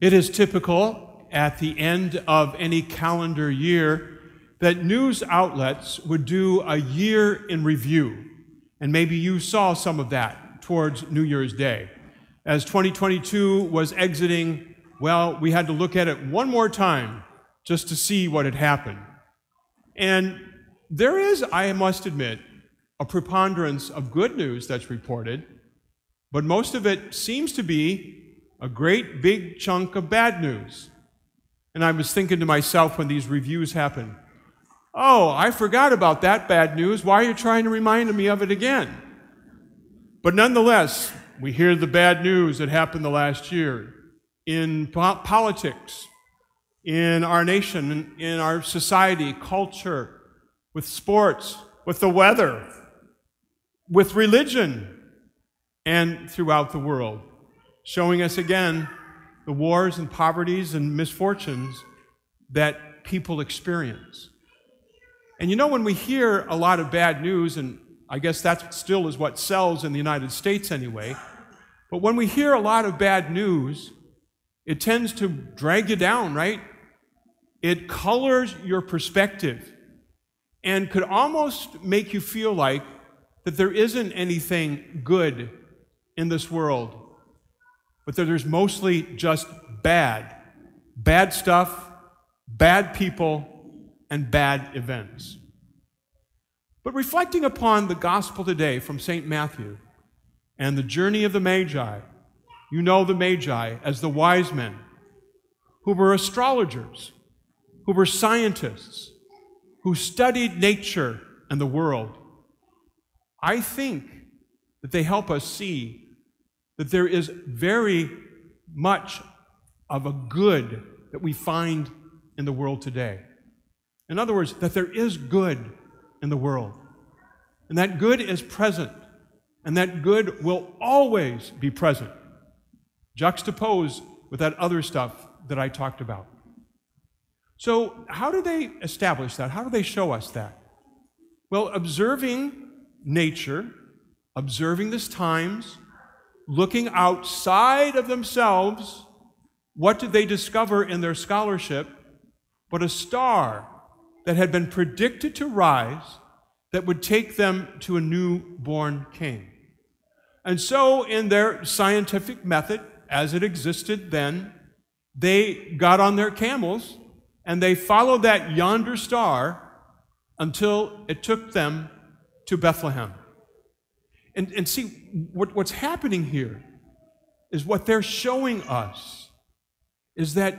It is typical at the end of any calendar year that news outlets would do a year in review. And maybe you saw some of that towards New Year's Day. As 2022 was exiting, well, we had to look at it one more time just to see what had happened. And there is, I must admit, a preponderance of good news that's reported, but most of it seems to be a great big chunk of bad news. And I was thinking to myself when these reviews happen, oh, I forgot about that bad news. Why are you trying to remind me of it again? But nonetheless, we hear the bad news that happened the last year in po- politics, in our nation, in our society, culture, with sports, with the weather, with religion, and throughout the world showing us again the wars and poverties and misfortunes that people experience. And you know, when we hear a lot of bad news, and I guess that still is what sells in the United States anyway, but when we hear a lot of bad news, it tends to drag you down, right? It colors your perspective and could almost make you feel like that there isn't anything good in this world but there's mostly just bad. Bad stuff, bad people, and bad events. But reflecting upon the gospel today from St. Matthew and the journey of the Magi, you know the Magi as the wise men who were astrologers, who were scientists, who studied nature and the world. I think that they help us see that there is very much of a good that we find in the world today. In other words, that there is good in the world. And that good is present. And that good will always be present, juxtaposed with that other stuff that I talked about. So, how do they establish that? How do they show us that? Well, observing nature, observing the times, looking outside of themselves, what did they discover in their scholarship? But a star that had been predicted to rise that would take them to a newborn king. And so, in their scientific method, as it existed then, they got on their camels and they followed that yonder star until it took them to Bethlehem. And, and see, what, what's happening here is what they're showing us is that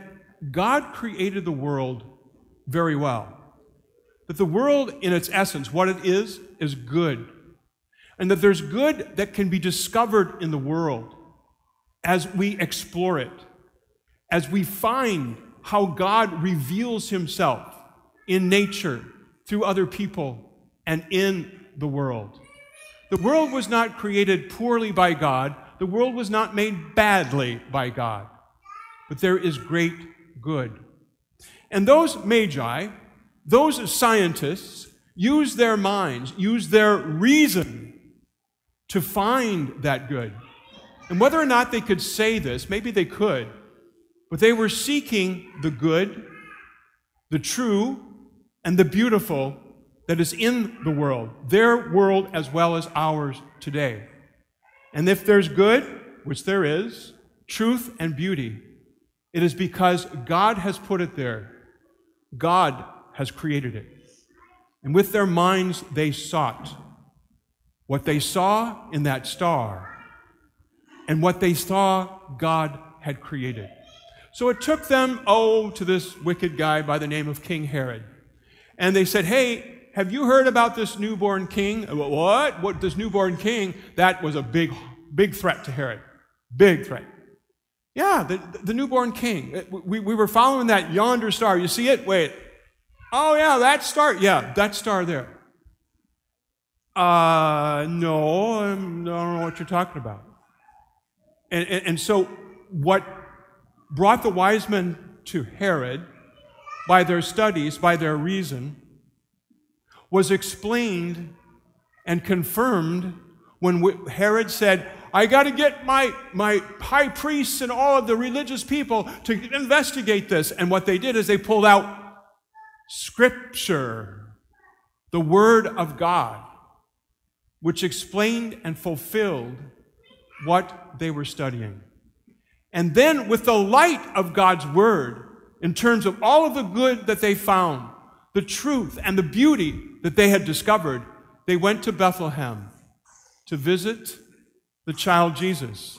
God created the world very well. That the world, in its essence, what it is, is good. And that there's good that can be discovered in the world as we explore it, as we find how God reveals himself in nature, through other people, and in the world. The world was not created poorly by God, the world was not made badly by God, but there is great good. And those magi, those scientists, use their minds, use their reason to find that good. And whether or not they could say this, maybe they could, but they were seeking the good, the true, and the beautiful that is in the world, their world as well as ours today. And if there's good, which there is, truth and beauty, it is because God has put it there. God has created it. And with their minds, they sought what they saw in that star and what they saw God had created. So it took them, oh, to this wicked guy by the name of King Herod. And they said, hey, have you heard about this newborn king? Uh, what? What? This newborn king? That was a big, big threat to Herod. Big threat. Yeah, the, the newborn king. Uh, we, we were following that yonder star. You see it? Wait. Oh, yeah, that star. Yeah, that star there. Uh, um, no, I don't know what you're talking about. And, and, and so, what brought the wise men to Herod by their studies, by their reason, was explained and confirmed when Herod said, I got to get my, my high priests and all of the religious people to investigate this. And what they did is they pulled out Scripture, the Word of God, which explained and fulfilled what they were studying. And then, with the light of God's Word, in terms of all of the good that they found, the truth and the beauty that they had discovered, they went to Bethlehem to visit the child Jesus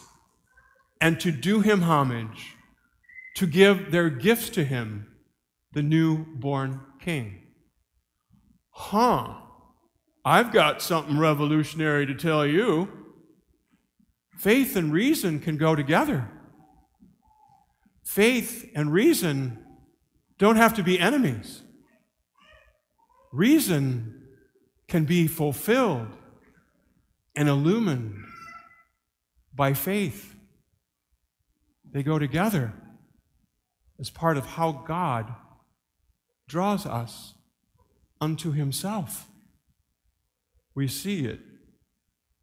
and to do him homage, to give their gifts to him, the newborn king. Huh, I've got something revolutionary to tell you. Faith and reason can go together. Faith and reason don't have to be enemies. Reason can be fulfilled and illumined by faith. They go together as part of how God draws us unto Himself. We see it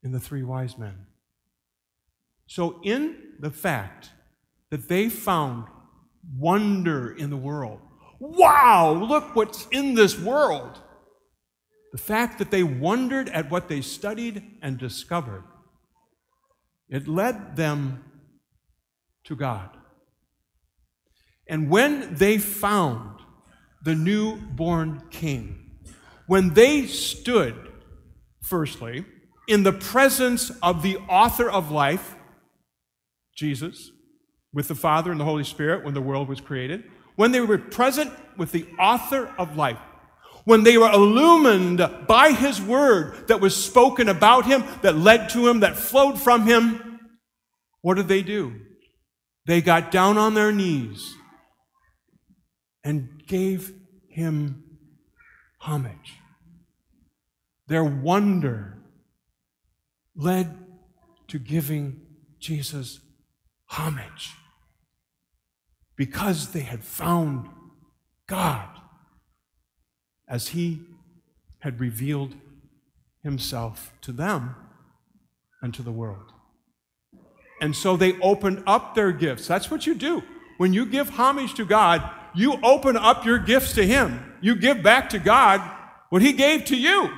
in the three wise men. So, in the fact that they found wonder in the world, wow, look what's in this world. The fact that they wondered at what they studied and discovered, it led them to God. And when they found the newborn king, when they stood, firstly, in the presence of the author of life, Jesus, with the Father and the Holy Spirit when the world was created, when they were present with the author of life, when they were illumined by his word that was spoken about him, that led to him, that flowed from him, what did they do? They got down on their knees and gave him homage. Their wonder led to giving Jesus homage because they had found God as He had revealed Himself to them and to the world. And so they opened up their gifts. That's what you do. When you give homage to God, you open up your gifts to Him. You give back to God what He gave to you.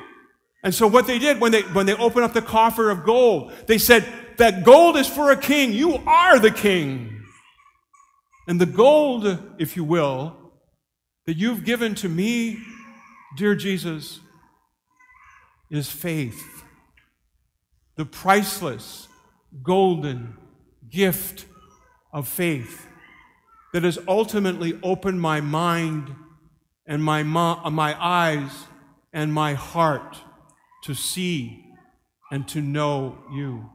And so what they did when they, when they opened up the coffer of gold, they said, that gold is for a king. You are the king. And the gold, if you will, that you've given to me, dear Jesus, is faith. The priceless, golden gift of faith that has ultimately opened my mind and my, uh, my eyes and my heart to see and to know you.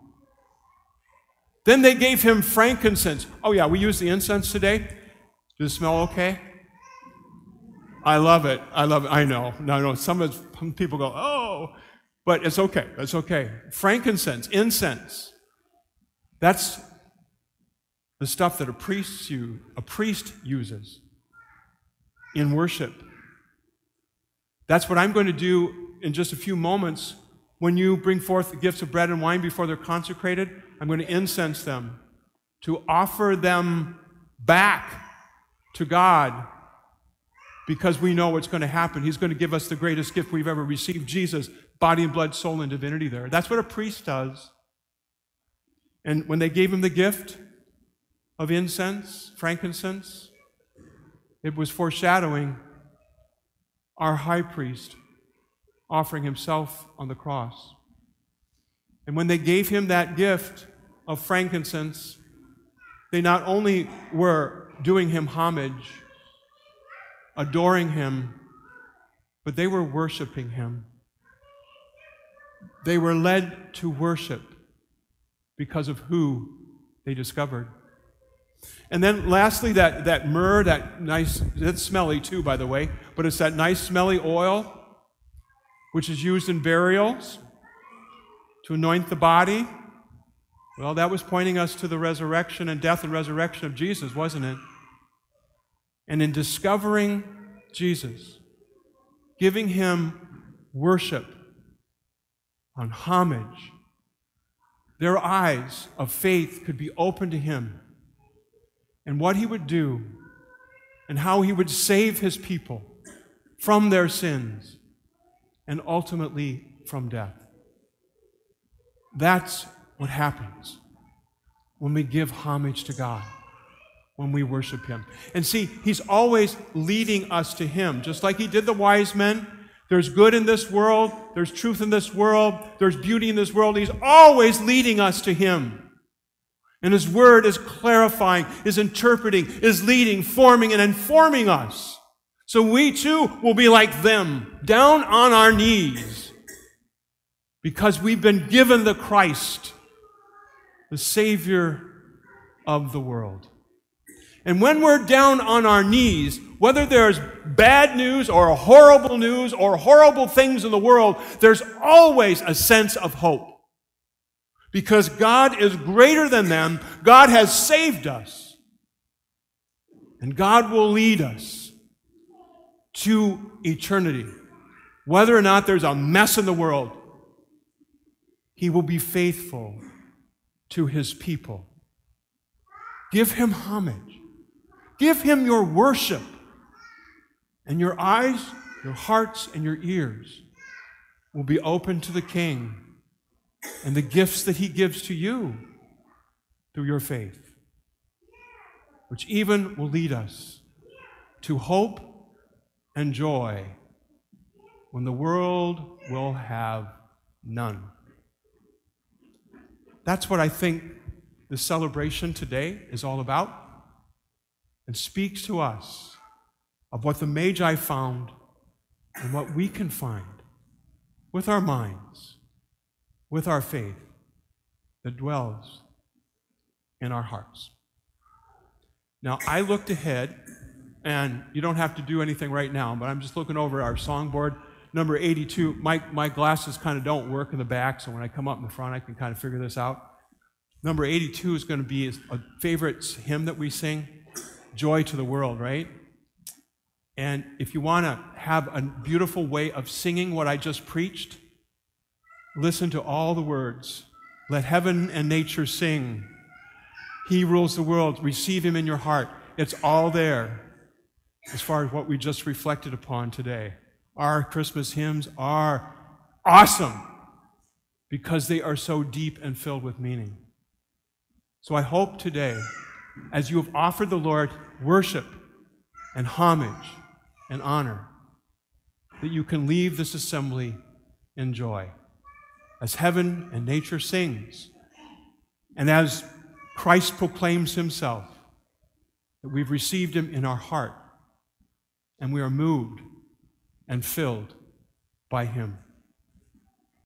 Then they gave him frankincense. Oh, yeah, we use the incense today. Does it smell okay? I love it. I love it. I know. No, no. Some, people go, oh, but it's okay. It's okay. Frankincense, incense. That's the stuff that a priest, you, a priest uses in worship. That's what I'm going to do in just a few moments when you bring forth the gifts of bread and wine before they're consecrated. I'm going to incense them, to offer them back to God because we know what's going to happen. He's going to give us the greatest gift we've ever received Jesus, body and blood, soul, and divinity there. That's what a priest does. And when they gave him the gift of incense, frankincense, it was foreshadowing our high priest offering himself on the cross. And when they gave him that gift of frankincense, they not only were doing him homage, adoring him, but they were worshiping him. They were led to worship because of who they discovered. And then lastly, that, that myrrh, that nice, it's smelly too, by the way, but it's that nice smelly oil which is used in burials to anoint the body. Well, that was pointing us to the resurrection and death and resurrection of Jesus, wasn't it? And in discovering Jesus, giving him worship on homage, their eyes of faith could be opened to him and what he would do and how he would save his people from their sins and ultimately from death. That's what happens when we give homage to God, when we worship Him. And see, He's always leading us to Him, just like He did the wise men. There's good in this world, there's truth in this world, there's beauty in this world. He's always leading us to Him. And His Word is clarifying, is interpreting, is leading, forming, and informing us. So we too will be like them, down on our knees, because we've been given the Christ, the Savior of the world. And when we're down on our knees, whether there's bad news or horrible news or horrible things in the world, there's always a sense of hope. Because God is greater than them, God has saved us, and God will lead us to eternity. Whether or not there's a mess in the world, He will be faithful to His people. Give Him homage, give Him your worship, and your eyes, your hearts, and your ears will be open to the King and the gifts that He gives to you through your faith, which even will lead us to hope and joy when the world will have none. That's what I think the celebration today is all about and speaks to us of what the Magi found and what we can find with our minds, with our faith that dwells in our hearts. Now, I looked ahead and you don't have to do anything right now, but I'm just looking over our songboard. Number 82, my, my glasses kind of don't work in the back, so when I come up in the front, I can kind of figure this out. Number 82 is going to be a favorite hymn that we sing, Joy to the World, right? And if you want to have a beautiful way of singing what I just preached, listen to all the words. Let heaven and nature sing. He rules the world. Receive him in your heart. It's all there as far as what we just reflected upon today. Our Christmas hymns are awesome because they are so deep and filled with meaning. So I hope today, as you have offered the Lord worship and homage and honor, that you can leave this assembly in joy. As heaven and nature sings, and as Christ proclaims himself, that we've received him in our heart and we are moved and filled by Him.